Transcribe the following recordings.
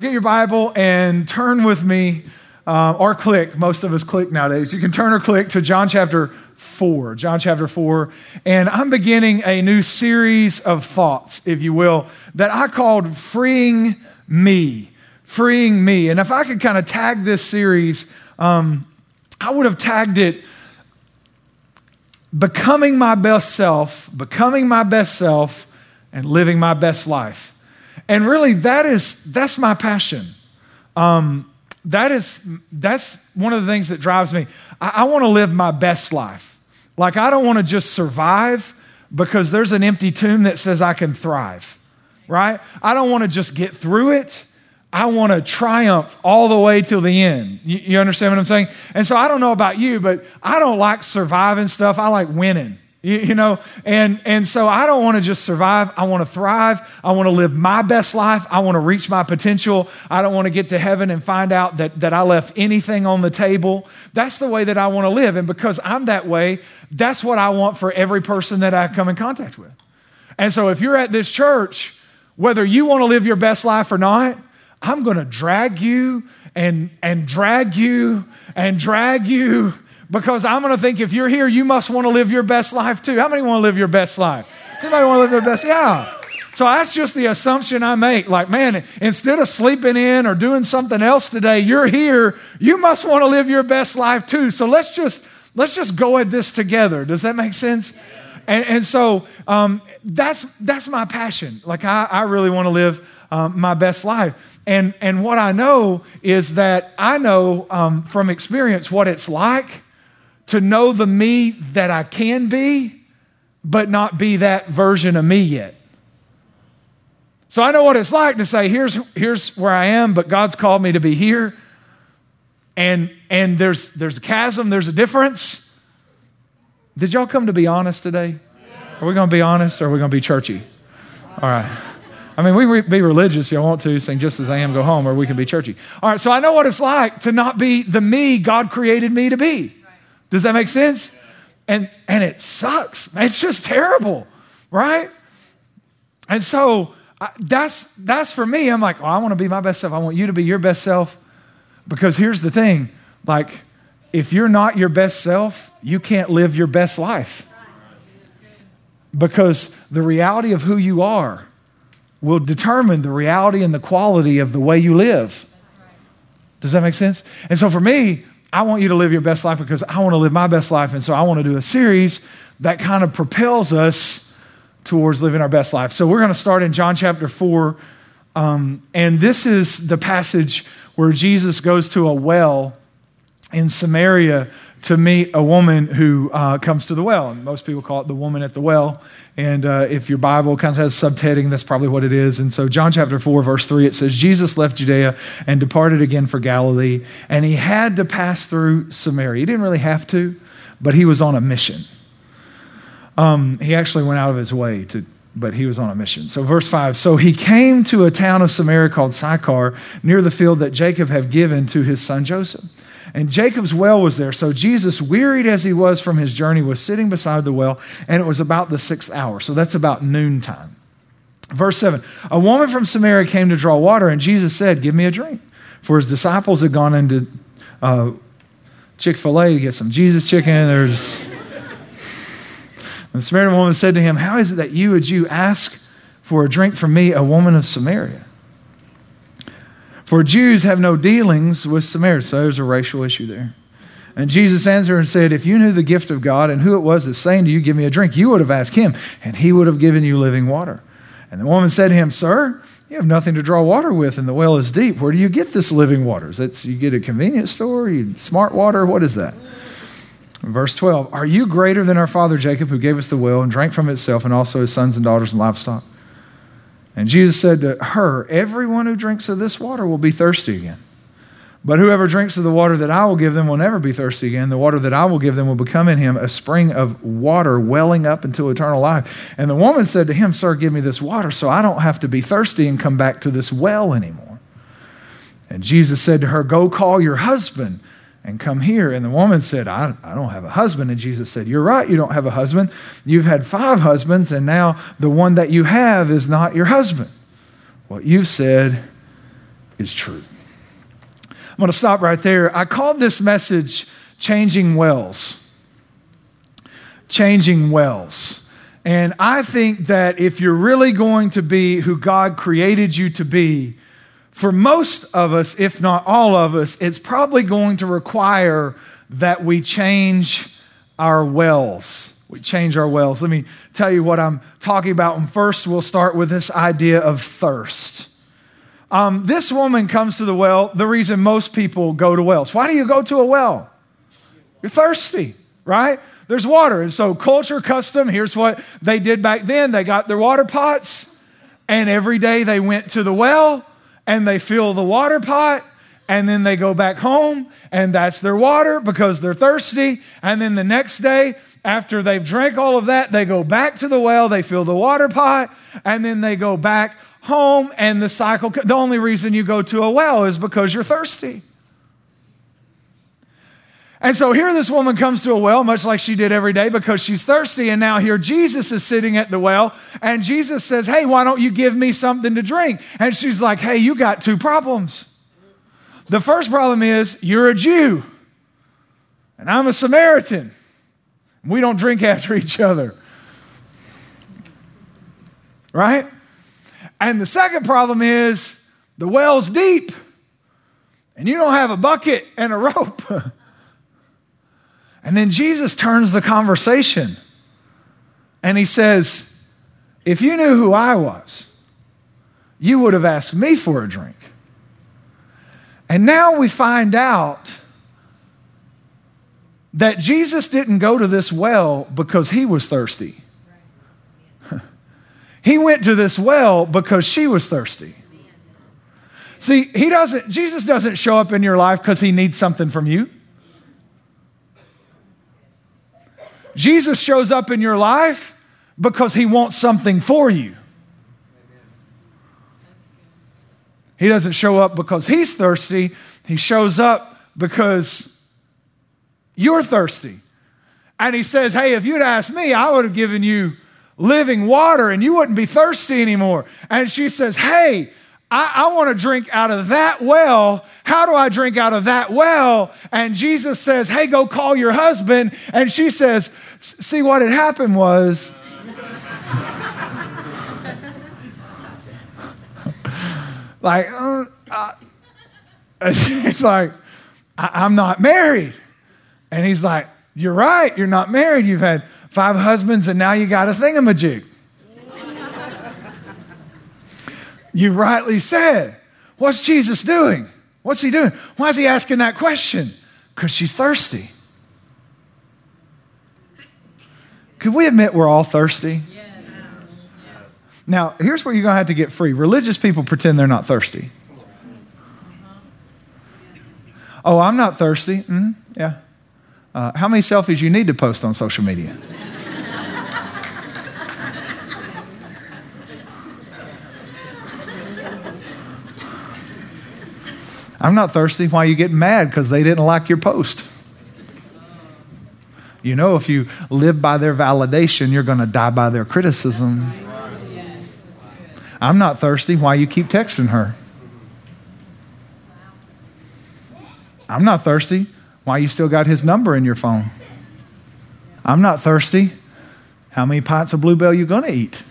Get your Bible and turn with me, uh, or click. Most of us click nowadays. You can turn or click to John chapter 4. John chapter 4. And I'm beginning a new series of thoughts, if you will, that I called Freeing Me. Freeing Me. And if I could kind of tag this series, um, I would have tagged it Becoming My Best Self, Becoming My Best Self, and Living My Best Life. And really, that is, that's my passion. Um, that is, that's one of the things that drives me. I, I want to live my best life. Like, I don't want to just survive because there's an empty tomb that says I can thrive, right? I don't want to just get through it. I want to triumph all the way till the end. You, you, understand what I'm saying? And so I don't know about you, but I don't like surviving stuff. I like winning. You, you know, and, and so I don't want to just survive. I want to thrive. I want to live my best life. I want to reach my potential. I don't want to get to heaven and find out that, that I left anything on the table. That's the way that I want to live. And because I'm that way, that's what I want for every person that I come in contact with. And so if you're at this church, whether you want to live your best life or not, I'm going to drag you and, and drag you and drag you because I'm going to think if you're here, you must want to live your best life too. How many want to live your best life? Somebody want to live their best? Yeah. So that's just the assumption I make. Like, man, instead of sleeping in or doing something else today, you're here. You must want to live your best life too. So let's just let's just go at this together. Does that make sense? And, and so um, that's that's my passion. Like, I, I really want to live um, my best life. And and what I know is that I know um, from experience what it's like to know the me that I can be, but not be that version of me yet. So I know what it's like to say, here's, here's where I am, but God's called me to be here. And, and there's, there's a chasm, there's a difference. Did y'all come to be honest today? Are we going to be honest or are we going to be churchy? All right. I mean, we can be religious if you want to, sing just as I am, go home, or we can be churchy. All right, so I know what it's like to not be the me God created me to be. Does that make sense? And, and it sucks. It's just terrible, right? And so I, that's, that's for me. I'm like, oh, I want to be my best self. I want you to be your best self. Because here's the thing like, if you're not your best self, you can't live your best life. Because the reality of who you are will determine the reality and the quality of the way you live. Does that make sense? And so for me, I want you to live your best life because I want to live my best life. And so I want to do a series that kind of propels us towards living our best life. So we're going to start in John chapter 4. Um, and this is the passage where Jesus goes to a well in Samaria to meet a woman who uh, comes to the well. And most people call it the woman at the well. And uh, if your Bible kind of has subheading, that's probably what it is. And so, John chapter 4, verse 3, it says, Jesus left Judea and departed again for Galilee, and he had to pass through Samaria. He didn't really have to, but he was on a mission. Um, he actually went out of his way to, but he was on a mission. So, verse 5 So he came to a town of Samaria called Sychar, near the field that Jacob had given to his son Joseph. And Jacob's well was there. So Jesus, wearied as he was from his journey, was sitting beside the well, and it was about the sixth hour. So that's about noontime. Verse 7 A woman from Samaria came to draw water, and Jesus said, Give me a drink. For his disciples had gone into uh, Chick fil A to get some Jesus chicken. There's. the Samaritan woman said to him, How is it that you, a Jew, ask for a drink from me, a woman of Samaria? For Jews have no dealings with Samaritans. So there's a racial issue there. And Jesus answered and said, If you knew the gift of God and who it was that's saying to you, Give me a drink, you would have asked him, and he would have given you living water. And the woman said to him, Sir, you have nothing to draw water with, and the well is deep. Where do you get this living water? That's you get a convenience store, you smart water, what is that? Verse 12, Are you greater than our father Jacob, who gave us the well and drank from itself, and also his sons and daughters and livestock? And Jesus said to her, Everyone who drinks of this water will be thirsty again. But whoever drinks of the water that I will give them will never be thirsty again. The water that I will give them will become in him a spring of water welling up into eternal life. And the woman said to him, Sir, give me this water so I don't have to be thirsty and come back to this well anymore. And Jesus said to her, Go call your husband and come here. And the woman said, I, I don't have a husband. And Jesus said, You're right, you don't have a husband. You've had five husbands, and now the one that you have is not your husband. What you've said is true. I'm going to stop right there. I called this message Changing Wells. Changing Wells. And I think that if you're really going to be who God created you to be, for most of us, if not all of us, it's probably going to require that we change our wells. We change our wells. Let me tell you what I'm talking about. And first, we'll start with this idea of thirst. Um, this woman comes to the well, the reason most people go to wells. Why do you go to a well? You're thirsty, right? There's water. And so, culture, custom, here's what they did back then they got their water pots, and every day they went to the well and they fill the water pot and then they go back home and that's their water because they're thirsty. And then the next day, after they've drank all of that, they go back to the well, they fill the water pot, and then they go back home and the cycle. The only reason you go to a well is because you're thirsty. And so here this woman comes to a well, much like she did every day, because she's thirsty. And now here Jesus is sitting at the well, and Jesus says, Hey, why don't you give me something to drink? And she's like, Hey, you got two problems. The first problem is you're a Jew, and I'm a Samaritan. We don't drink after each other. Right? And the second problem is the well's deep, and you don't have a bucket and a rope. And then Jesus turns the conversation and he says, If you knew who I was, you would have asked me for a drink. And now we find out that Jesus didn't go to this well because he was thirsty. he went to this well because she was thirsty. See, he doesn't Jesus doesn't show up in your life because he needs something from you. Jesus shows up in your life because he wants something for you. He doesn't show up because he's thirsty, he shows up because you're thirsty. And he says, Hey, if you'd asked me, I would have given you living water and you wouldn't be thirsty anymore. And she says, Hey, I, I want to drink out of that well. How do I drink out of that well? And Jesus says, Hey, go call your husband. And she says, See, what had happened was. like, uh, uh, it's like, I, am not married. And he's like, You're right, you're not married. You've had five husbands and now you got a thingamajig. You rightly said. What's Jesus doing? What's he doing? Why is he asking that question? Because she's thirsty. Could we admit we're all thirsty? Yes. Now, here's where you're going to have to get free. Religious people pretend they're not thirsty. Oh, I'm not thirsty. Mm, yeah. Uh, how many selfies you need to post on social media? I'm not thirsty. Why you getting mad? Because they didn't like your post. You know, if you live by their validation, you're going to die by their criticism. I'm not thirsty. Why you keep texting her? I'm not thirsty. Why you still got his number in your phone? I'm not thirsty. How many pints of bluebell you going to eat?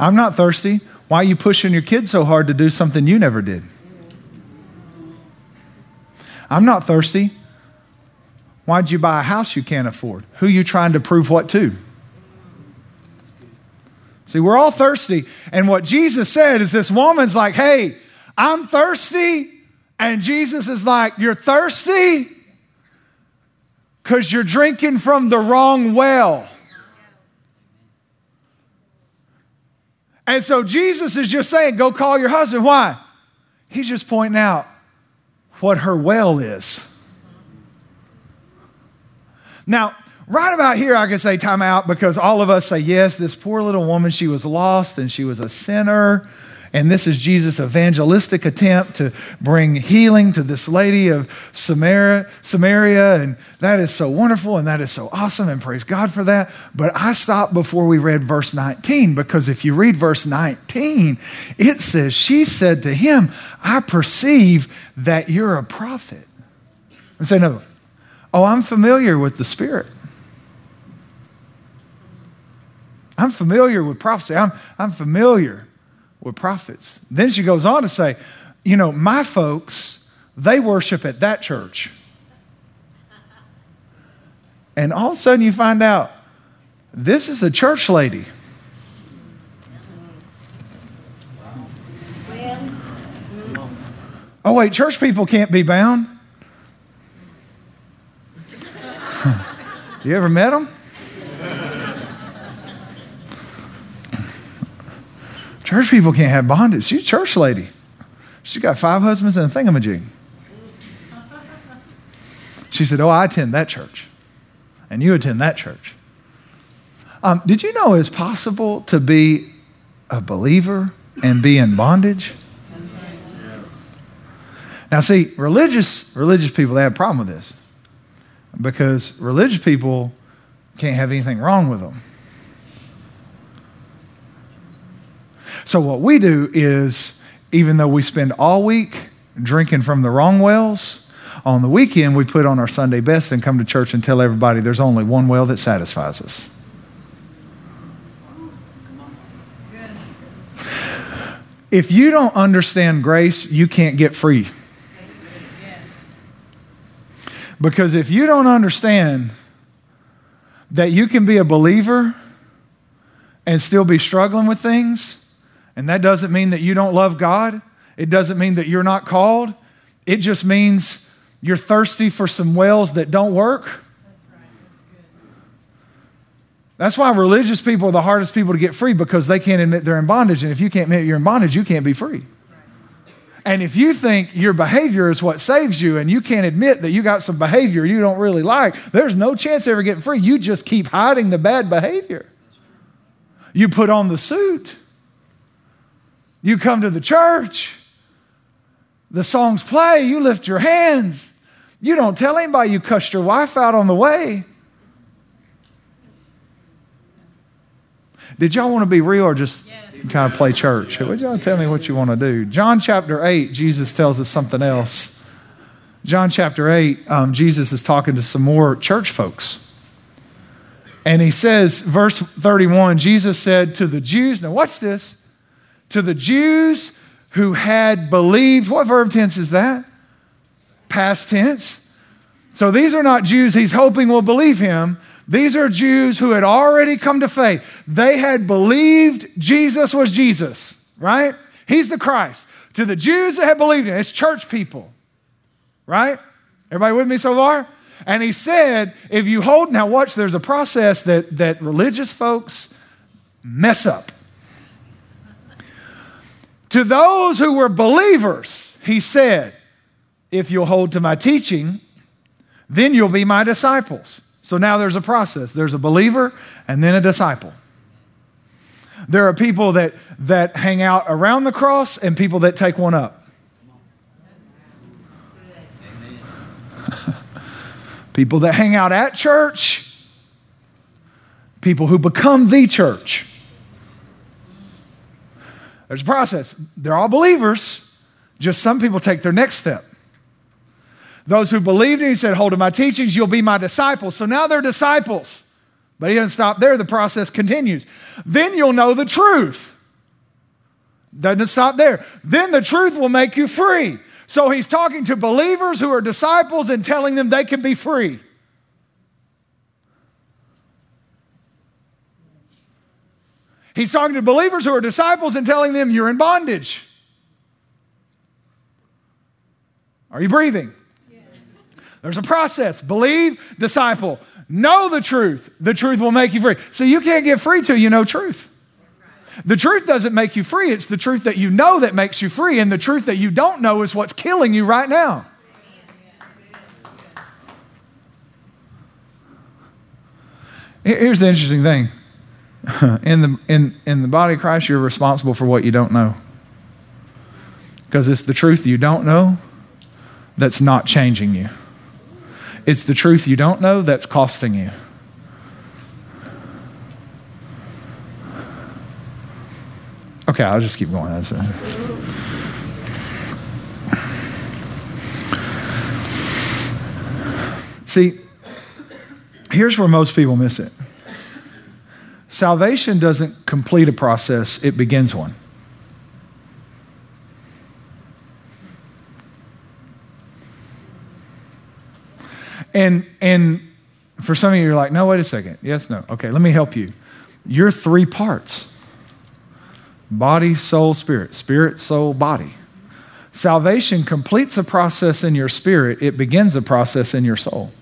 I'm not thirsty. Why are you pushing your kids so hard to do something you never did? I'm not thirsty. Why'd you buy a house you can't afford? Who you trying to prove what to? See, we're all thirsty. And what Jesus said is this woman's like, hey, I'm thirsty. And Jesus is like, you're thirsty because you're drinking from the wrong well. And so Jesus is just saying, go call your husband. Why? He's just pointing out what her well is. Now, right about here, I can say time out because all of us say, yes, this poor little woman, she was lost and she was a sinner And this is Jesus' evangelistic attempt to bring healing to this lady of Samaria, Samaria. And that is so wonderful and that is so awesome. And praise God for that. But I stopped before we read verse 19 because if you read verse 19, it says, She said to him, I perceive that you're a prophet. And say No, Oh, I'm familiar with the Spirit. I'm familiar with prophecy. I'm, I'm familiar with prophets. Then she goes on to say, You know, my folks, they worship at that church. And all of a sudden you find out this is a church lady. Oh, wait, church people can't be bound? you ever met them? Church people can't have bondage. She's a church lady. She's got five husbands and a thingamajig. She said, Oh, I attend that church. And you attend that church. Um, did you know it's possible to be a believer and be in bondage? Now, see, religious, religious people, they have a problem with this because religious people can't have anything wrong with them. So, what we do is, even though we spend all week drinking from the wrong wells, on the weekend we put on our Sunday best and come to church and tell everybody there's only one well that satisfies us. If you don't understand grace, you can't get free. Because if you don't understand that you can be a believer and still be struggling with things, and that doesn't mean that you don't love God. It doesn't mean that you're not called. It just means you're thirsty for some wells that don't work. That's why religious people are the hardest people to get free because they can't admit they're in bondage. And if you can't admit you're in bondage, you can't be free. And if you think your behavior is what saves you and you can't admit that you got some behavior you don't really like, there's no chance of ever getting free. You just keep hiding the bad behavior. You put on the suit. You come to the church, the songs play, you lift your hands. You don't tell anybody you cussed your wife out on the way. Did y'all want to be real or just yes. kind of play church? Would y'all tell me what you want to do? John chapter 8, Jesus tells us something else. John chapter 8, um, Jesus is talking to some more church folks. And he says, verse 31, Jesus said to the Jews, now watch this to the Jews who had believed. What verb tense is that? Past tense. So these are not Jews he's hoping will believe him. These are Jews who had already come to faith. They had believed Jesus was Jesus, right? He's the Christ. To the Jews that had believed him, it's church people, right? Everybody with me so far? And he said, if you hold, now watch, there's a process that, that religious folks mess up. To those who were believers, he said, If you'll hold to my teaching, then you'll be my disciples. So now there's a process there's a believer and then a disciple. There are people that, that hang out around the cross and people that take one up. people that hang out at church, people who become the church. There's a process. They're all believers, just some people take their next step. Those who believed in, he said, Hold to my teachings, you'll be my disciples. So now they're disciples. But he doesn't stop there, the process continues. Then you'll know the truth. Doesn't stop there. Then the truth will make you free. So he's talking to believers who are disciples and telling them they can be free. He's talking to believers who are disciples and telling them, You're in bondage. Are you breathing? Yes. There's a process. Believe, disciple. Know the truth. The truth will make you free. So you can't get free till you know truth. The truth doesn't make you free. It's the truth that you know that makes you free. And the truth that you don't know is what's killing you right now. Here's the interesting thing in, the, in, in the body of Christ, you're responsible for what you don't know. Because it's the truth you don't know that's not changing you. It's the truth you don't know that's costing you. Okay, I'll just keep going. That's it. See, here's where most people miss it. Salvation doesn't complete a process, it begins one. And, and for some of you, you're like, no, wait a second. Yes, no. Okay, let me help you. You're three parts body, soul, spirit. Spirit, soul, body. Salvation completes a process in your spirit, it begins a process in your soul.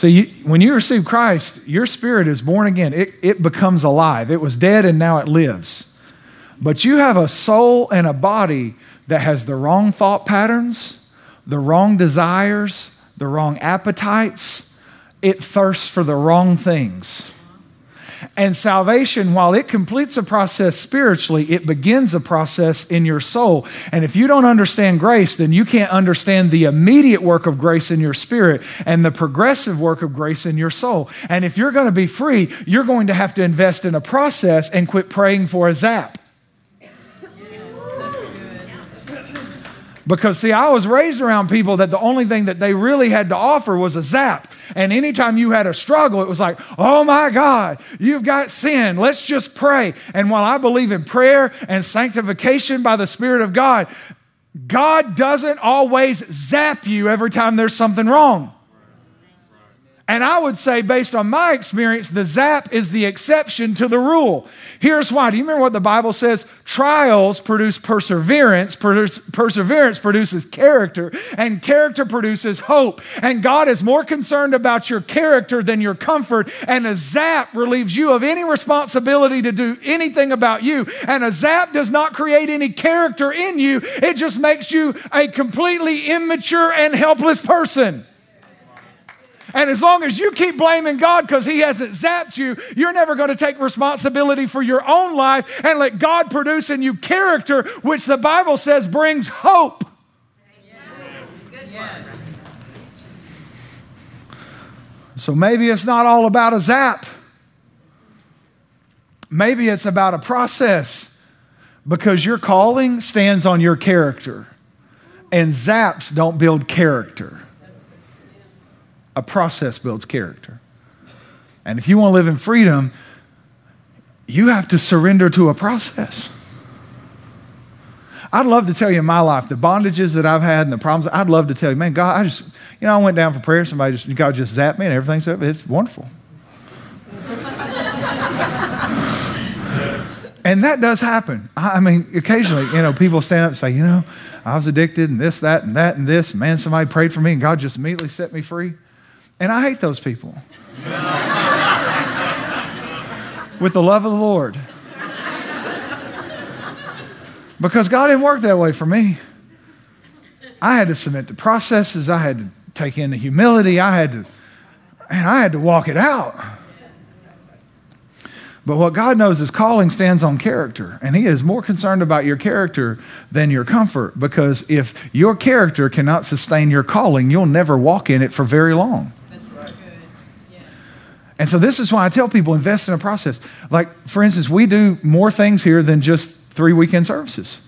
So you, when you receive Christ, your spirit is born again. It, it becomes alive. It was dead and now it lives. But you have a soul and a body that has the wrong thought patterns, the wrong desires, the wrong appetites, it thirsts for the wrong things. And salvation, while it completes a process spiritually, it begins a process in your soul. And if you don't understand grace, then you can't understand the immediate work of grace in your spirit and the progressive work of grace in your soul. And if you're going to be free, you're going to have to invest in a process and quit praying for a zap. Because, see, I was raised around people that the only thing that they really had to offer was a zap. And anytime you had a struggle, it was like, oh my God, you've got sin. Let's just pray. And while I believe in prayer and sanctification by the Spirit of God, God doesn't always zap you every time there's something wrong. And I would say, based on my experience, the zap is the exception to the rule. Here's why. Do you remember what the Bible says? Trials produce perseverance, produce, perseverance produces character, and character produces hope. And God is more concerned about your character than your comfort. And a zap relieves you of any responsibility to do anything about you. And a zap does not create any character in you, it just makes you a completely immature and helpless person. And as long as you keep blaming God because He hasn't zapped you, you're never going to take responsibility for your own life and let God produce in you character, which the Bible says brings hope. So maybe it's not all about a zap. Maybe it's about a process because your calling stands on your character, and zaps don't build character a process builds character. And if you want to live in freedom, you have to surrender to a process. I'd love to tell you in my life the bondages that I've had and the problems. I'd love to tell you, man, God, I just, you know, I went down for prayer. Somebody just, God just zapped me and everything's up. It's wonderful. and that does happen. I mean, occasionally, you know, people stand up and say, you know, I was addicted and this, that, and that, and this. Man, somebody prayed for me and God just immediately set me free. And I hate those people. With the love of the Lord. Because God didn't work that way for me. I had to submit to processes, I had to take in the humility, I had to, and I had to walk it out. But what God knows is calling stands on character, and He is more concerned about your character than your comfort. Because if your character cannot sustain your calling, you'll never walk in it for very long. And so this is why I tell people invest in a process. Like, for instance, we do more things here than just three weekend services.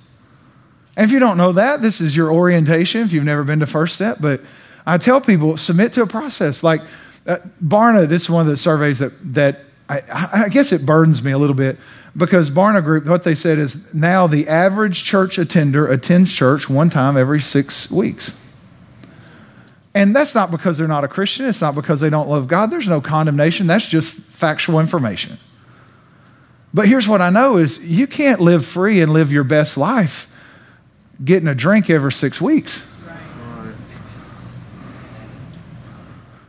And if you don't know that, this is your orientation if you've never been to First Step. But I tell people submit to a process. Like uh, Barna, this is one of the surveys that, that I, I guess it burdens me a little bit because Barna Group, what they said is now the average church attender attends church one time every six weeks. And that's not because they're not a Christian. It's not because they don't love God. There's no condemnation. That's just factual information. But here's what I know is you can't live free and live your best life getting a drink every six weeks.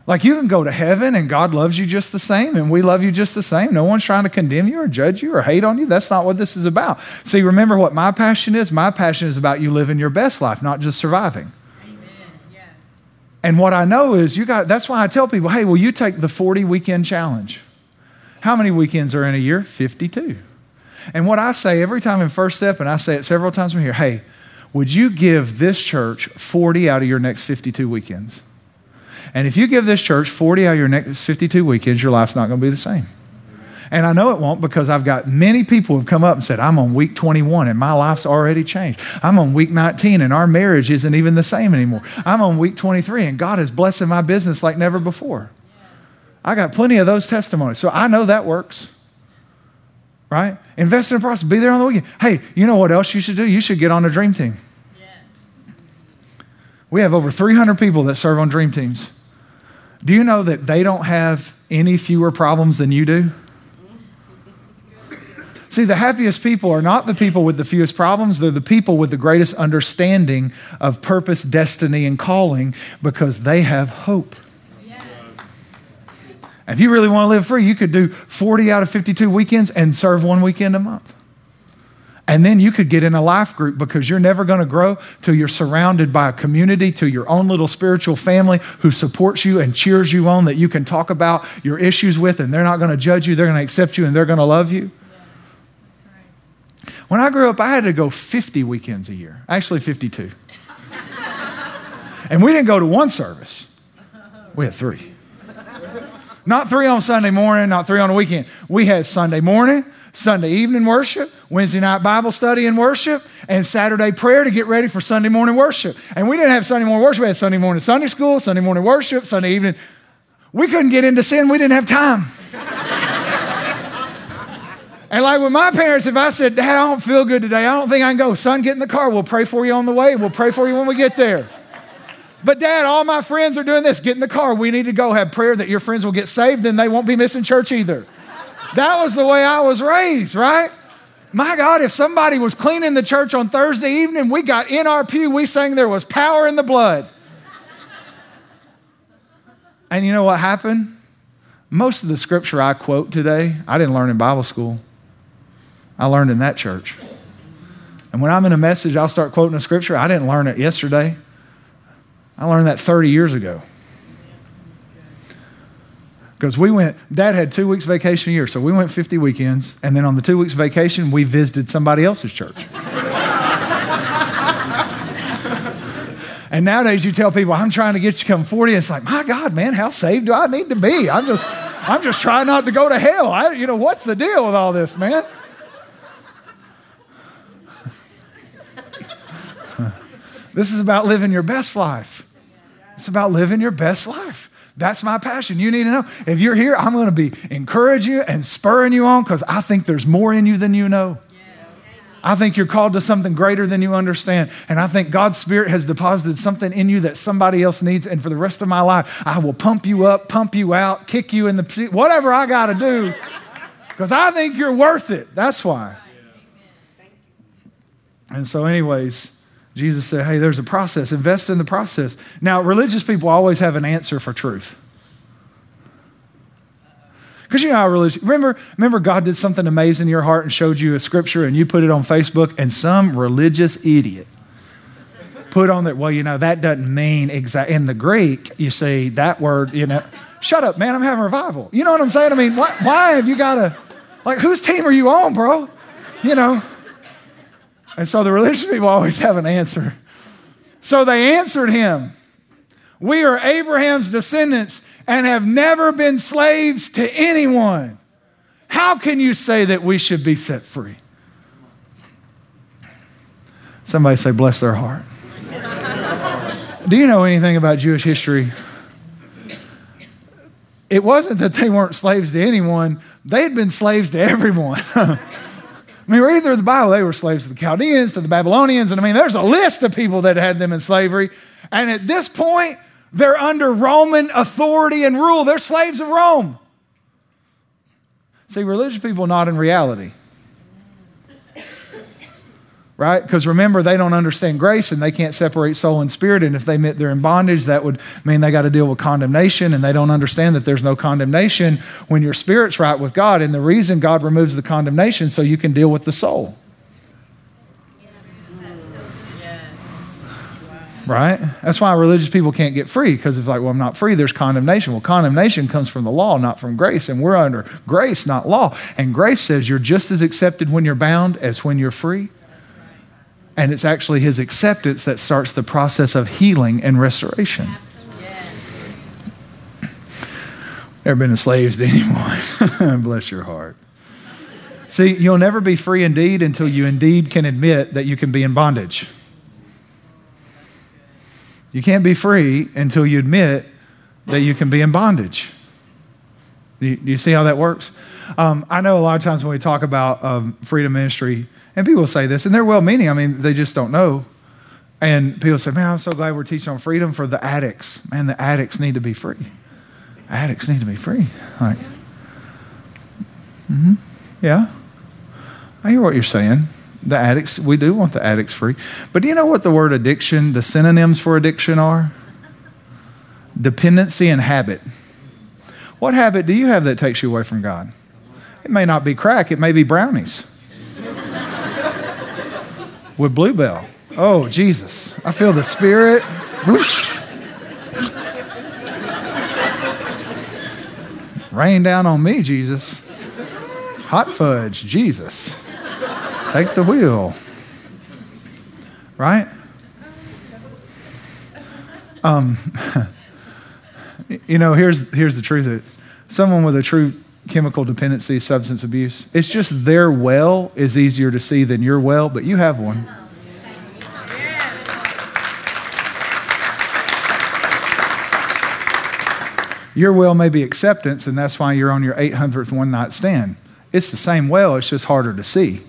Like you can go to heaven and God loves you just the same and we love you just the same. No one's trying to condemn you or judge you or hate on you. That's not what this is about. See, remember what my passion is? My passion is about you living your best life, not just surviving. And what I know is you got, that's why I tell people, hey, will you take the 40 weekend challenge? How many weekends are in a year? 52. And what I say every time in First Step, and I say it several times from here, hey, would you give this church 40 out of your next 52 weekends? And if you give this church 40 out of your next 52 weekends, your life's not going to be the same. And I know it won't because I've got many people have come up and said, I'm on week 21 and my life's already changed. I'm on week 19 and our marriage isn't even the same anymore. I'm on week 23 and God is blessing my business like never before. I got plenty of those testimonies. So I know that works. Right? Invest in the process. Be there on the weekend. Hey, you know what else you should do? You should get on a dream team. We have over 300 people that serve on dream teams. Do you know that they don't have any fewer problems than you do? See, the happiest people are not the people with the fewest problems, they're the people with the greatest understanding of purpose, destiny, and calling because they have hope. If you really want to live free, you could do 40 out of 52 weekends and serve one weekend a month. And then you could get in a life group because you're never going to grow till you're surrounded by a community, to your own little spiritual family who supports you and cheers you on that you can talk about your issues with, and they're not going to judge you, they're going to accept you, and they're going to love you. When I grew up, I had to go 50 weekends a year, actually 52. and we didn't go to one service, we had three. Not three on Sunday morning, not three on the weekend. We had Sunday morning, Sunday evening worship, Wednesday night Bible study and worship, and Saturday prayer to get ready for Sunday morning worship. And we didn't have Sunday morning worship, we had Sunday morning Sunday school, Sunday morning worship, Sunday evening. We couldn't get into sin, we didn't have time. And like with my parents, if I said, Dad, I don't feel good today, I don't think I can go. Son, get in the car. We'll pray for you on the way. We'll pray for you when we get there. But dad, all my friends are doing this. Get in the car. We need to go have prayer that your friends will get saved and they won't be missing church either. That was the way I was raised, right? My God, if somebody was cleaning the church on Thursday evening, we got in our pew, we sang there was power in the blood. And you know what happened? Most of the scripture I quote today, I didn't learn in Bible school. I learned in that church. And when I'm in a message, I'll start quoting a scripture. I didn't learn it yesterday. I learned that 30 years ago. Because we went, dad had two weeks vacation a year, so we went 50 weekends, and then on the two weeks vacation, we visited somebody else's church. and nowadays you tell people, I'm trying to get you to come 40, it's like, my God, man, how saved do I need to be? I'm just, I'm just trying not to go to hell. I, you know, what's the deal with all this, man? This is about living your best life. It's about living your best life. That's my passion. You need to know. If you're here, I'm going to be encouraging you and spurring you on because I think there's more in you than you know. I think you're called to something greater than you understand. And I think God's Spirit has deposited something in you that somebody else needs. And for the rest of my life, I will pump you up, pump you out, kick you in the whatever I got to do because I think you're worth it. That's why. And so, anyways, Jesus said, hey, there's a process. Invest in the process. Now, religious people always have an answer for truth. Because you know how religious, remember, remember God did something amazing in your heart and showed you a scripture and you put it on Facebook and some religious idiot put on that, well, you know, that doesn't mean exact. In the Greek, you see that word, you know, shut up, man, I'm having revival. You know what I'm saying? I mean, why, why have you got to, like, whose team are you on, bro? You know, and so the religious people always have an answer. So they answered him We are Abraham's descendants and have never been slaves to anyone. How can you say that we should be set free? Somebody say, bless their heart. Do you know anything about Jewish history? It wasn't that they weren't slaves to anyone, they had been slaves to everyone. I mean, read through the Bible, they were slaves to the Chaldeans, to the Babylonians, and I mean, there's a list of people that had them in slavery. And at this point, they're under Roman authority and rule. They're slaves of Rome. See, religious people not in reality right? Because remember, they don't understand grace and they can't separate soul and spirit. And if they admit they're in bondage, that would mean they got to deal with condemnation. And they don't understand that there's no condemnation when your spirit's right with God. And the reason God removes the condemnation so you can deal with the soul. Right? That's why religious people can't get free because it's like, well, I'm not free, there's condemnation. Well, condemnation comes from the law, not from grace. And we're under grace, not law. And grace says you're just as accepted when you're bound as when you're free. And it's actually his acceptance that starts the process of healing and restoration. Never been enslaved to anyone. Bless your heart. See, you'll never be free indeed until you indeed can admit that you can be in bondage. You can't be free until you admit that you can be in bondage. Do you, you see how that works? Um, I know a lot of times when we talk about um, freedom ministry, and people say this, and they're well meaning, I mean, they just don't know. And people say, Man, I'm so glad we're teaching on freedom for the addicts. Man, the addicts need to be free. Addicts need to be free. Like, mm-hmm, yeah. I hear what you're saying. The addicts, we do want the addicts free. But do you know what the word addiction, the synonyms for addiction are? Dependency and habit. What habit do you have that takes you away from God? It may not be crack, it may be brownies with Bluebell. Oh, Jesus. I feel the Spirit. Rain down on me, Jesus. Hot fudge, Jesus. Take the wheel. Right? Um, you know, here's, here's the truth. Someone with a true chemical dependency, substance abuse, it's just their well is easier to see than your well, but you have one. Your well may be acceptance, and that's why you're on your 800th one night stand. It's the same well, it's just harder to see.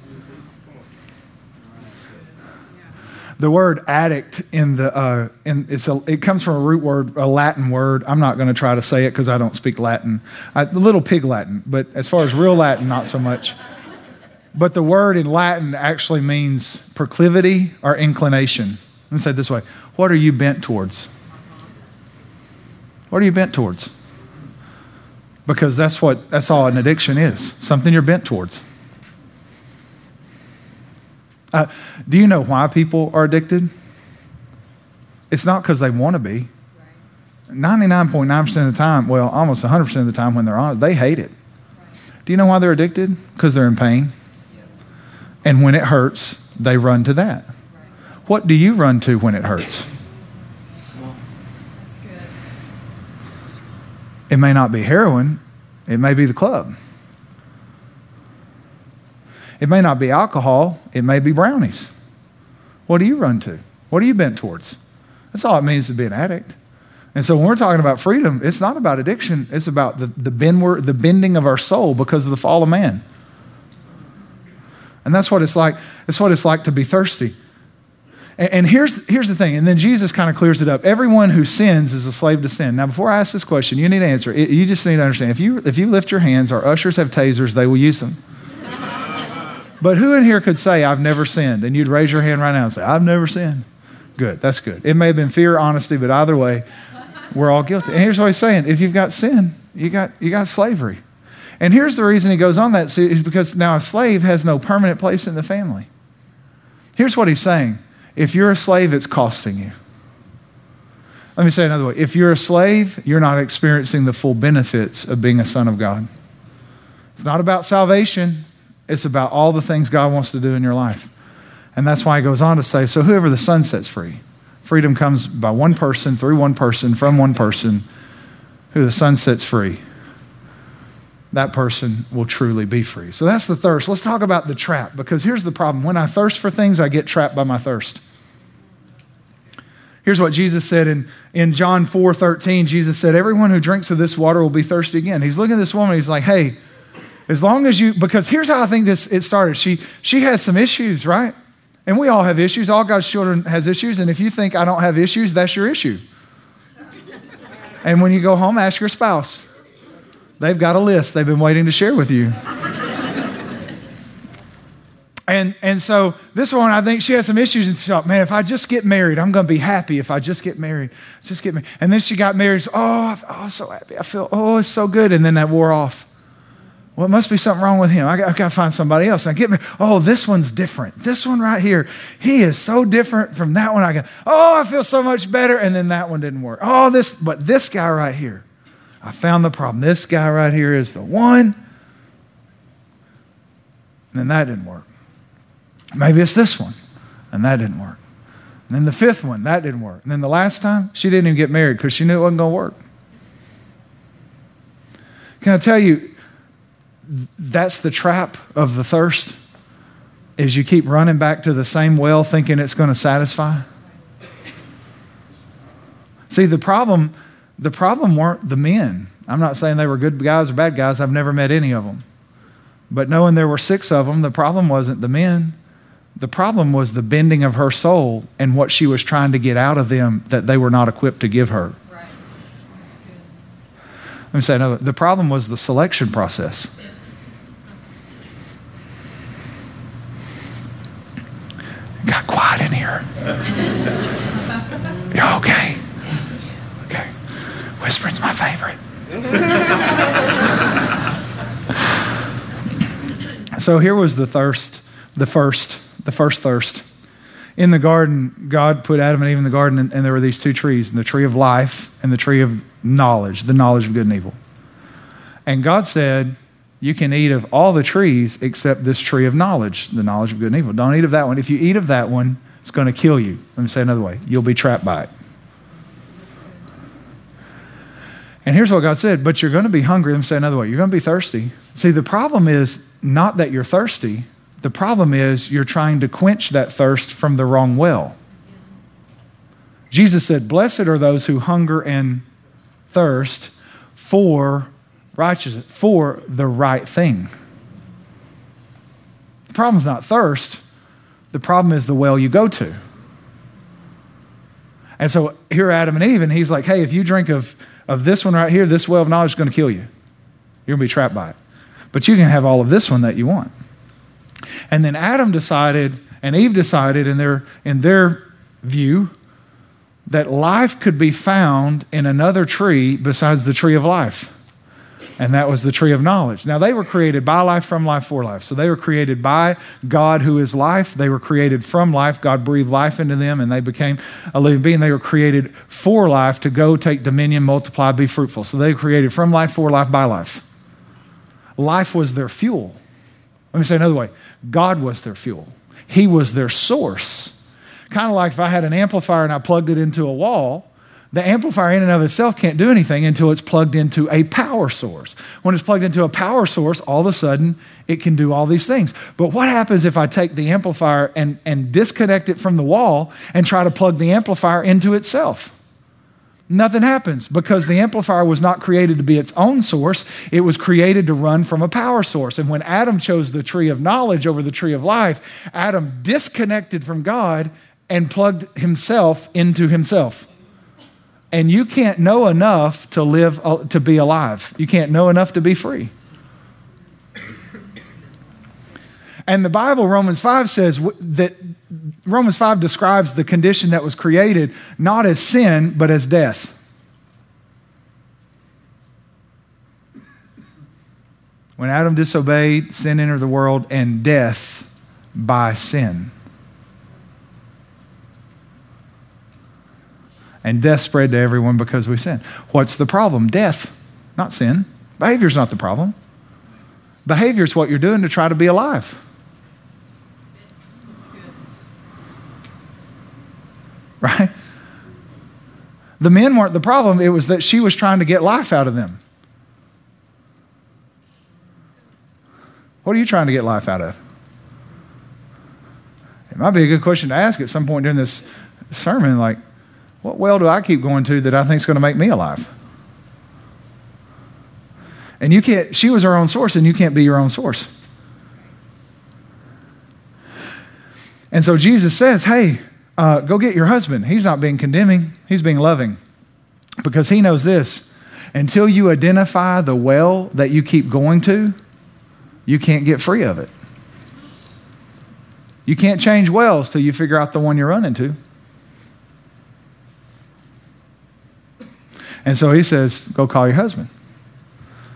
The word addict in the uh, in a, it comes from a root word, a Latin word. I'm not going to try to say it because I don't speak Latin, I, a little pig Latin, but as far as real Latin, not so much. But the word in Latin actually means proclivity or inclination. Let me say it this way: What are you bent towards? What are you bent towards? Because that's what that's all an addiction is. Something you're bent towards. Uh, do you know why people are addicted? It's not because they want to be. 99.9% of the time, well, almost 100% of the time when they're on it, they hate it. Do you know why they're addicted? Because they're in pain. And when it hurts, they run to that. What do you run to when it hurts? It may not be heroin, it may be the club. It may not be alcohol, it may be brownies. What do you run to? What are you bent towards? That's all it means to be an addict. And so when we're talking about freedom, it's not about addiction, it's about the, the, bend, the bending of our soul because of the fall of man. And that's what it's like. It's what it's like to be thirsty. And, and here's, here's the thing, and then Jesus kind of clears it up. Everyone who sins is a slave to sin. Now, before I ask this question, you need to answer. It, you just need to understand. If you, if you lift your hands, our ushers have tasers, they will use them. But who in here could say, I've never sinned? And you'd raise your hand right now and say, I've never sinned. Good, that's good. It may have been fear, honesty, but either way, we're all guilty. And here's what he's saying if you've got sin, you got, you got slavery. And here's the reason he goes on that is because now a slave has no permanent place in the family. Here's what he's saying if you're a slave, it's costing you. Let me say it another way if you're a slave, you're not experiencing the full benefits of being a son of God. It's not about salvation, it's about all the things God wants to do in your life. And that's why he goes on to say, so whoever the Son sets free, freedom comes by one person, through one person, from one person, who the Son sets free. That person will truly be free. So that's the thirst. Let's talk about the trap because here's the problem. When I thirst for things, I get trapped by my thirst. Here's what Jesus said in, in John 4 13. Jesus said, Everyone who drinks of this water will be thirsty again. He's looking at this woman, he's like, Hey, as long as you, because here's how I think this it started. She she had some issues, right? And we all have issues. All God's children has issues. And if you think I don't have issues, that's your issue. And when you go home, ask your spouse. They've got a list they've been waiting to share with you. And, and so this one, I think she had some issues and she thought, man, if I just get married, I'm going to be happy if I just get married. Just get married. And then she got married. So, oh, oh, so happy. I feel, oh, it's so good. And then that wore off. Well, it must be something wrong with him. I got, got to find somebody else. I get me. Oh, this one's different. This one right here, he is so different from that one. I go, oh, I feel so much better. And then that one didn't work. Oh, this, but this guy right here, I found the problem. This guy right here is the one. And then that didn't work. Maybe it's this one. and that didn't work. And then the fifth one, that didn't work. And then the last time, she didn't even get married because she knew it wasn't going to work. Can I tell you, that's the trap of the thirst, is you keep running back to the same well thinking it's going to satisfy. See, the problem, the problem weren't the men. I'm not saying they were good guys or bad guys. I've never met any of them. But knowing there were six of them, the problem wasn't the men. The problem was the bending of her soul and what she was trying to get out of them that they were not equipped to give her. Right. Let me say another. The problem was the selection process. Got quiet in here. you okay? Okay. Whispering's my favorite. so here was the thirst, the first the first thirst. In the garden, God put Adam and Eve in the garden, and, and there were these two trees the tree of life and the tree of knowledge, the knowledge of good and evil. And God said, You can eat of all the trees except this tree of knowledge, the knowledge of good and evil. Don't eat of that one. If you eat of that one, it's going to kill you. Let me say another way you'll be trapped by it. And here's what God said, but you're going to be hungry. Let me say another way you're going to be thirsty. See, the problem is not that you're thirsty, the problem is you're trying to quench that thirst from the wrong well. Jesus said, Blessed are those who hunger and thirst for righteousness, for the right thing. The problem is not thirst, the problem is the well you go to. And so here Adam and Eve, and he's like, hey, if you drink of, of this one right here, this well of knowledge is going to kill you. You're going to be trapped by it. But you can have all of this one that you want. And then Adam decided, and Eve decided in their, in their view, that life could be found in another tree besides the tree of life. And that was the tree of knowledge. Now, they were created by life, from life, for life. So they were created by God, who is life. They were created from life. God breathed life into them, and they became a living being. They were created for life to go, take dominion, multiply, be fruitful. So they were created from life, for life, by life. Life was their fuel. Let me say another way God was their fuel, He was their source. Kind of like if I had an amplifier and I plugged it into a wall, the amplifier in and of itself can't do anything until it's plugged into a power source. When it's plugged into a power source, all of a sudden it can do all these things. But what happens if I take the amplifier and, and disconnect it from the wall and try to plug the amplifier into itself? Nothing happens because the amplifier was not created to be its own source. It was created to run from a power source. And when Adam chose the tree of knowledge over the tree of life, Adam disconnected from God and plugged himself into himself. And you can't know enough to live uh, to be alive. You can't know enough to be free. And the Bible, Romans 5 says that Romans 5 describes the condition that was created not as sin, but as death. When Adam disobeyed, sin entered the world, and death by sin. And death spread to everyone because we sin. What's the problem? Death, not sin. Behavior's not the problem. Behavior is what you're doing to try to be alive. right? The men weren't the problem, it was that she was trying to get life out of them. What are you trying to get life out of? It might be a good question to ask at some point during this sermon like, what well do I keep going to that I think is going to make me alive? And you can't, she was her own source, and you can't be your own source. And so Jesus says, hey, uh, go get your husband. He's not being condemning, he's being loving. Because he knows this until you identify the well that you keep going to, you can't get free of it. You can't change wells till you figure out the one you're running to. And so he says, Go call your husband.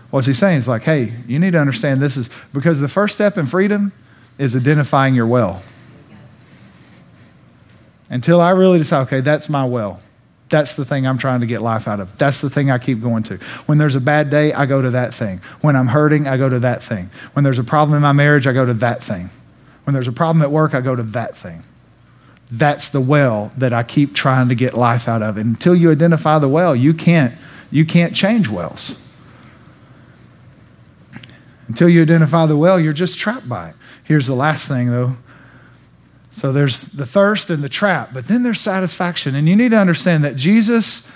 What's he saying? He's like, Hey, you need to understand this is because the first step in freedom is identifying your well until I really decide, okay, that's my well. That's the thing I'm trying to get life out of. That's the thing I keep going to. When there's a bad day, I go to that thing. When I'm hurting, I go to that thing. When there's a problem in my marriage, I go to that thing. When there's a problem at work, I go to that thing. That's the well that I keep trying to get life out of. And until you identify the well, you can't, you can't change wells. Until you identify the well, you're just trapped by it. Here's the last thing, though. So there's the thirst and the trap, but then there's satisfaction. And you need to understand that Jesus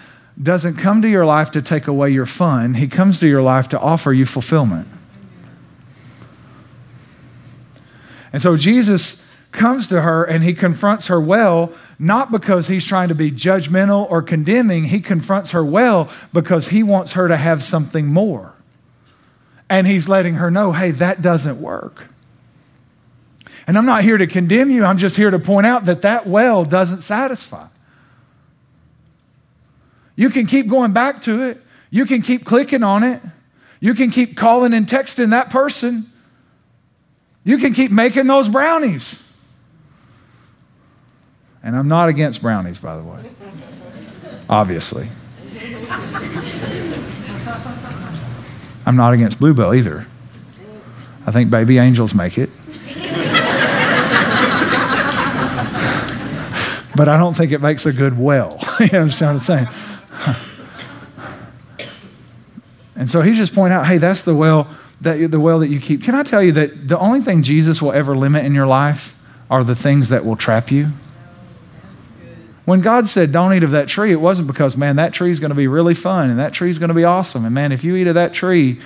doesn't come to your life to take away your fun, He comes to your life to offer you fulfillment. And so Jesus comes to her and he confronts her well, not because he's trying to be judgmental or condemning. He confronts her well because he wants her to have something more. And he's letting her know, hey, that doesn't work. And I'm not here to condemn you, I'm just here to point out that that well doesn't satisfy. You can keep going back to it, you can keep clicking on it, you can keep calling and texting that person, you can keep making those brownies. And I'm not against brownies, by the way, obviously. I'm not against Blue Bell either. I think baby angels make it. but I don't think it makes a good well. you understand what I'm saying? and so he's just pointing out, hey, that's the well that the well that you keep. Can I tell you that the only thing Jesus will ever limit in your life are the things that will trap you? When God said, don't eat of that tree, it wasn't because, man, that tree is going to be really fun and that tree is going to be awesome. And man, if you eat of that tree,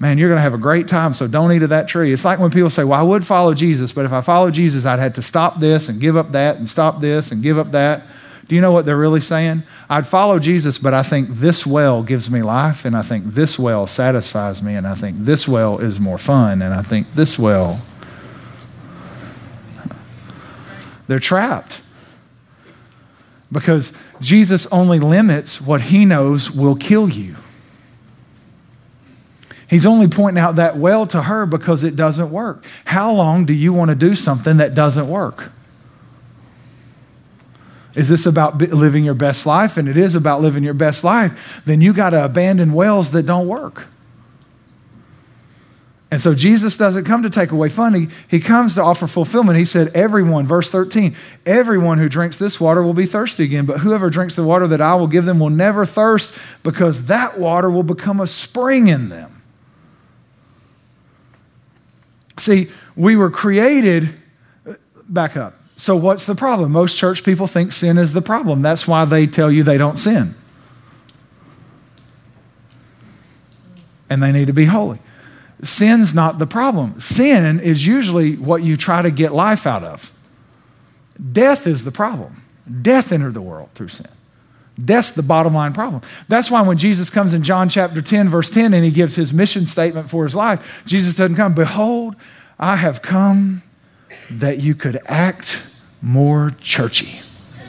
man, you're going to have a great time, so don't eat of that tree. It's like when people say, well, I would follow Jesus, but if I follow Jesus, I'd have to stop this and give up that and stop this and give up that. Do you know what they're really saying? I'd follow Jesus, but I think this well gives me life, and I think this well satisfies me, and I think this well is more fun, and I think this well. They're trapped because Jesus only limits what he knows will kill you. He's only pointing out that well to her because it doesn't work. How long do you want to do something that doesn't work? Is this about living your best life? And it is about living your best life. Then you got to abandon wells that don't work. And so Jesus doesn't come to take away fun. He, he comes to offer fulfillment. He said, Everyone, verse 13, everyone who drinks this water will be thirsty again, but whoever drinks the water that I will give them will never thirst because that water will become a spring in them. See, we were created, back up. So, what's the problem? Most church people think sin is the problem. That's why they tell you they don't sin. And they need to be holy. Sin's not the problem. Sin is usually what you try to get life out of. Death is the problem. Death entered the world through sin. That's the bottom line problem. That's why when Jesus comes in John chapter 10, verse 10, and he gives his mission statement for his life, Jesus doesn't come, Behold, I have come that you could act more churchy.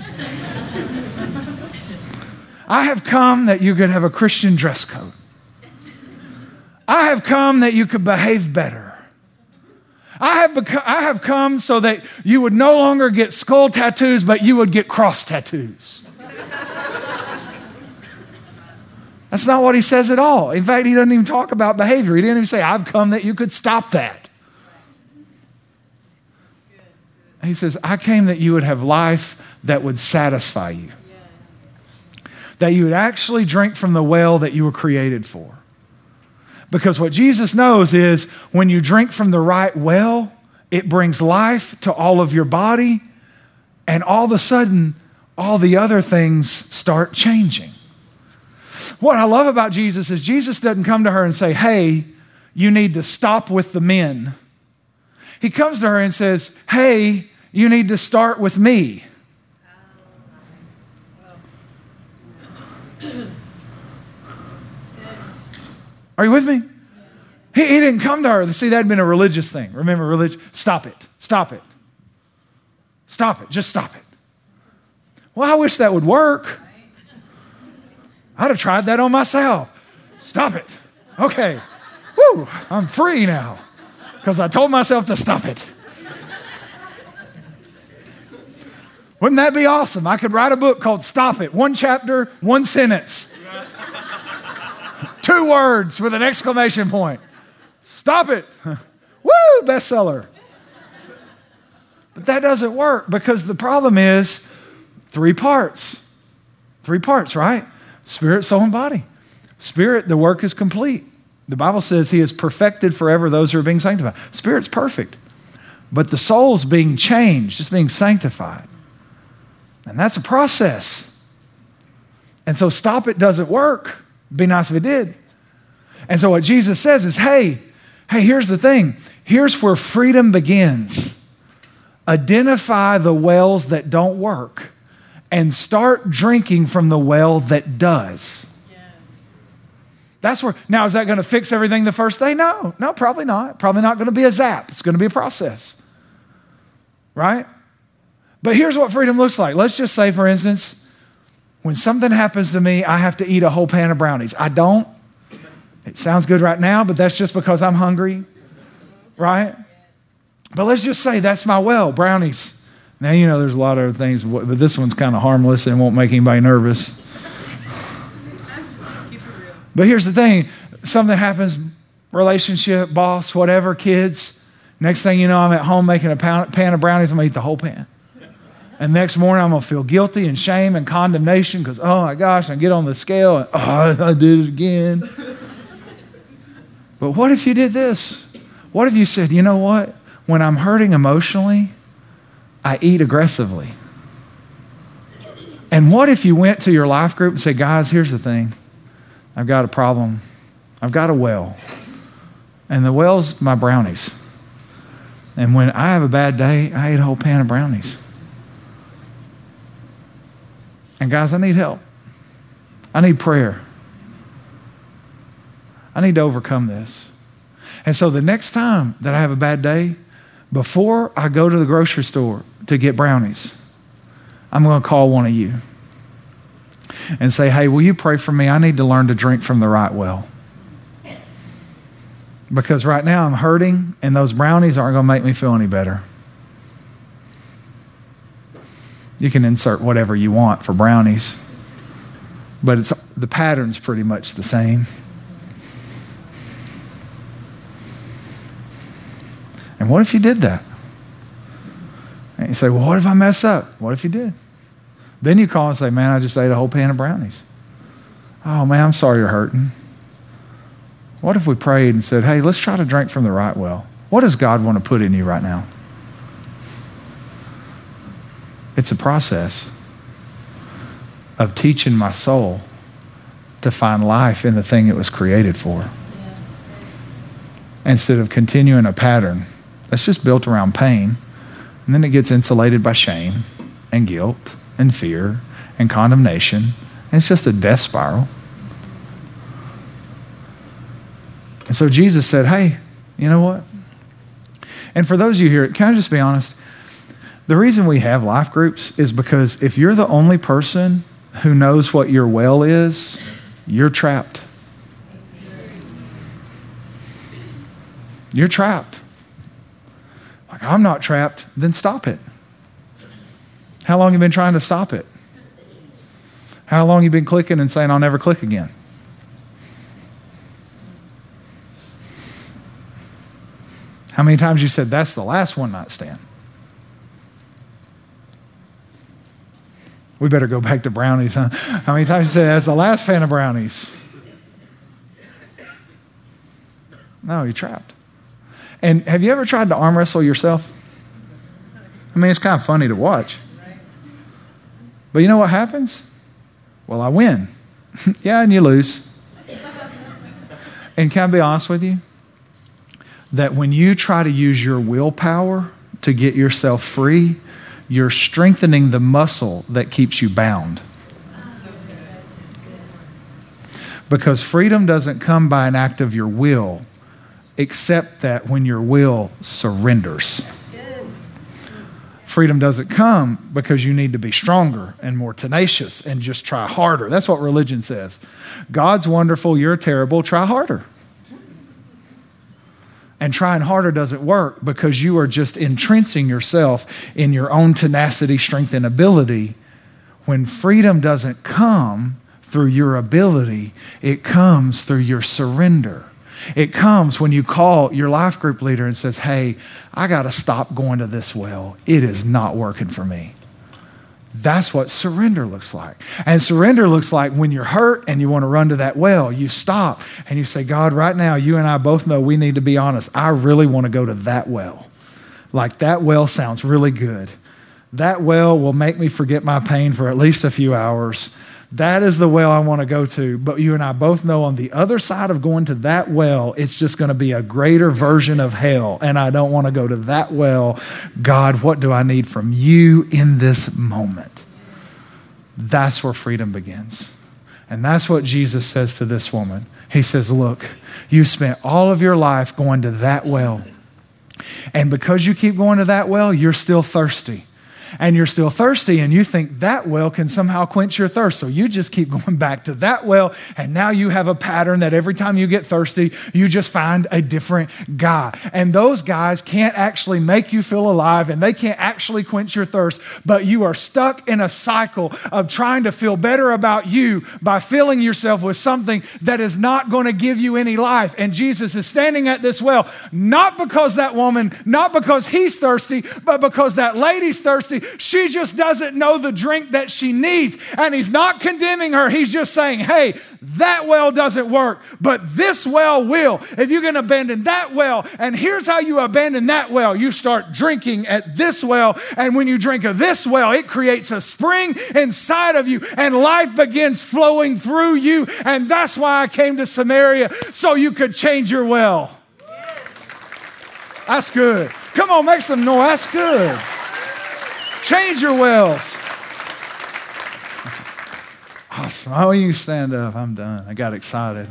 I have come that you could have a Christian dress code. I have come that you could behave better. I have, I have come so that you would no longer get skull tattoos, but you would get cross tattoos. That's not what he says at all. In fact, he doesn't even talk about behavior. He didn't even say, I've come that you could stop that. He says, I came that you would have life that would satisfy you. That you would actually drink from the well that you were created for. Because what Jesus knows is when you drink from the right well, it brings life to all of your body, and all of a sudden, all the other things start changing. What I love about Jesus is Jesus doesn't come to her and say, Hey, you need to stop with the men. He comes to her and says, Hey, you need to start with me. Oh, Are you with me? He, he didn't come to her. See, that had been a religious thing. Remember, religion? Stop it. Stop it. Stop it. Just stop it. Well, I wish that would work. I'd have tried that on myself. Stop it. Okay. Woo, I'm free now because I told myself to stop it. Wouldn't that be awesome? I could write a book called Stop It. One chapter, one sentence. Two words with an exclamation point. Stop it. Woo, bestseller. But that doesn't work because the problem is three parts. Three parts, right? Spirit, soul, and body. Spirit, the work is complete. The Bible says he has perfected forever those who are being sanctified. Spirit's perfect. But the soul's being changed, it's being sanctified. And that's a process. And so stop it doesn't work. It'd be nice if it did. And so what Jesus says is, hey, hey, here's the thing. Here's where freedom begins. Identify the wells that don't work and start drinking from the well that does. That's where, now, is that going to fix everything the first day? No, no, probably not. Probably not going to be a zap. It's going to be a process. Right? But here's what freedom looks like. Let's just say, for instance, when something happens to me, I have to eat a whole pan of brownies. I don't. It sounds good right now, but that's just because I'm hungry. Right? But let's just say that's my well, brownies. Now, you know, there's a lot of other things, but this one's kind of harmless and won't make anybody nervous. But here's the thing something happens, relationship, boss, whatever, kids. Next thing you know, I'm at home making a pan of brownies. I'm going to eat the whole pan. And next morning, I'm going to feel guilty and shame and condemnation because, oh my gosh, I get on the scale and, oh, I did it again. but what if you did this? What if you said, you know what? When I'm hurting emotionally, I eat aggressively. And what if you went to your life group and said, guys, here's the thing. I've got a problem. I've got a well. And the well's my brownies. And when I have a bad day, I eat a whole pan of brownies. And guys, I need help. I need prayer. I need to overcome this. And so the next time that I have a bad day, before I go to the grocery store to get brownies, I'm going to call one of you and say, hey, will you pray for me? I need to learn to drink from the right well. Because right now I'm hurting, and those brownies aren't going to make me feel any better. You can insert whatever you want for brownies, but it's, the pattern's pretty much the same. And what if you did that? And you say, well, what if I mess up? What if you did? Then you call and say, Man, I just ate a whole pan of brownies. Oh, man, I'm sorry you're hurting. What if we prayed and said, Hey, let's try to drink from the right well? What does God want to put in you right now? It's a process of teaching my soul to find life in the thing it was created for. Yes. Instead of continuing a pattern that's just built around pain, and then it gets insulated by shame and guilt and fear and condemnation. And it's just a death spiral. And so Jesus said, Hey, you know what? And for those of you here, can I just be honest? The reason we have life groups is because if you're the only person who knows what your well is, you're trapped. You're trapped. Like, I'm not trapped, then stop it. How long you been trying to stop it? How long you been clicking and saying, I'll never click again? How many times you said, that's the last one night stand? We better go back to brownies, huh? How many times you said, that's the last fan of brownies? No, you're trapped. And have you ever tried to arm wrestle yourself? I mean, it's kind of funny to watch. But you know what happens? Well, I win. yeah, and you lose. and can I be honest with you? That when you try to use your willpower to get yourself free, you're strengthening the muscle that keeps you bound. Because freedom doesn't come by an act of your will, except that when your will surrenders. Freedom doesn't come because you need to be stronger and more tenacious and just try harder. That's what religion says. God's wonderful, you're terrible, try harder. And trying harder doesn't work because you are just entrenching yourself in your own tenacity, strength, and ability. When freedom doesn't come through your ability, it comes through your surrender. It comes when you call your life group leader and says, Hey, I got to stop going to this well. It is not working for me. That's what surrender looks like. And surrender looks like when you're hurt and you want to run to that well, you stop and you say, God, right now, you and I both know we need to be honest. I really want to go to that well. Like that well sounds really good. That well will make me forget my pain for at least a few hours. That is the well I want to go to. But you and I both know on the other side of going to that well, it's just going to be a greater version of hell. And I don't want to go to that well. God, what do I need from you in this moment? That's where freedom begins. And that's what Jesus says to this woman. He says, Look, you spent all of your life going to that well. And because you keep going to that well, you're still thirsty and you're still thirsty and you think that well can somehow quench your thirst. So you just keep going back to that well. And now you have a pattern that every time you get thirsty, you just find a different guy. And those guys can't actually make you feel alive and they can't actually quench your thirst, but you are stuck in a cycle of trying to feel better about you by filling yourself with something that is not going to give you any life. And Jesus is standing at this well, not because that woman, not because he's thirsty, but because that lady's thirsty she just doesn't know the drink that she needs. And he's not condemning her. He's just saying, hey, that well doesn't work, but this well will. If you can abandon that well, and here's how you abandon that well you start drinking at this well. And when you drink of this well, it creates a spring inside of you, and life begins flowing through you. And that's why I came to Samaria, so you could change your well. That's good. Come on, make some noise. That's good. Change your wells. Awesome. Oh, you stand up. I'm done. I got excited.